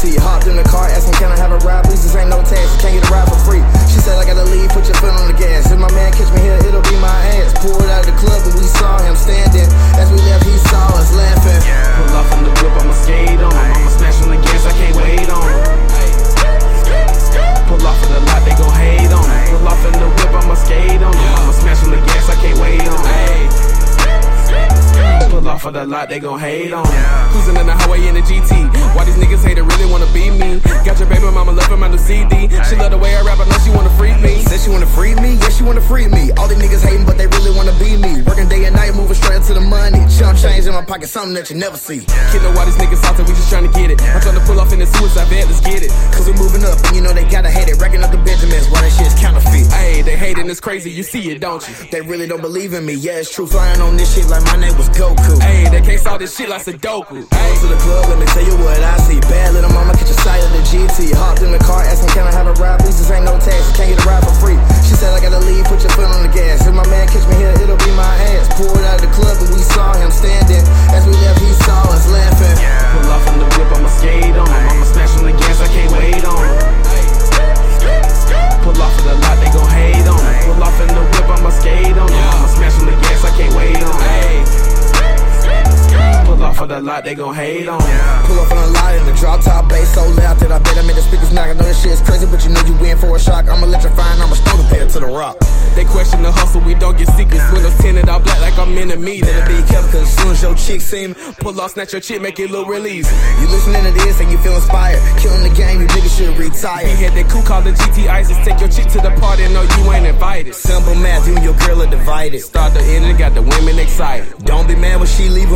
GT. Hopped in the car, Of the lot, they gon' hate on 'em. Cruising in the highway in the GT. Why these niggas hate it, really wanna be me? Got your baby mama loving my new CD. She love the way I rap, I know she wanna free me. Said she wanna free me, yeah, she wanna free me. All these niggas hating, but they really wanna be me. Working day and night, moving straight to the money. Chump change in my pocket, something that you never see. Kid know why these niggas out there, we just tryna get It's crazy, you see it, don't you? They really don't believe in me, yeah, it's true. Flying on this shit like my name was Goku. Hey, they can't solve this shit like Sudoku. Go to the club, let me tell you what I see. Bad little mama, catch a sight of the GT. Hopped in the car, asking, can I have a ride? Please, this ain't no tax, can't get a ride for free. She said, I gotta leave, put Pull off of the lot, they gon' hate on 'em. Pull up on a lot in the drop top bass so loud that I bet I made the speakers knock. I know this shit is crazy, but you know you in for a shock. I'm electrifying, I'm a stone compared to the rock. They question the hustle, we don't get secrets. Windows tinted all black like I'm in a meeting. Better be careful, cause as soon as your chick see me, Pull off, snatch your chick, make it look real easy. you listening to this and you feel inspired. Killing the game, you niggas should retire. We had that cool call the GT ISIS. Take your chick to the party, no, you ain't invited. Simple math, you and your girl are divided. Start the end and got the women excited. Don't be mad when she leave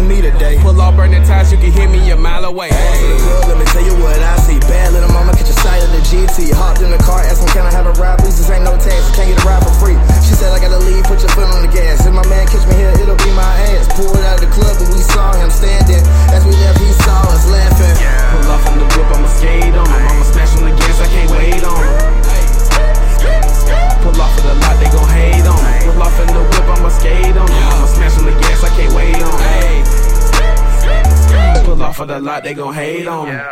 today. Pull off, burning tires, you can hear me a mile away. The club, let me tell you what I see. Bad little mama, catch a sight of of lot, they gon' hate on 'em.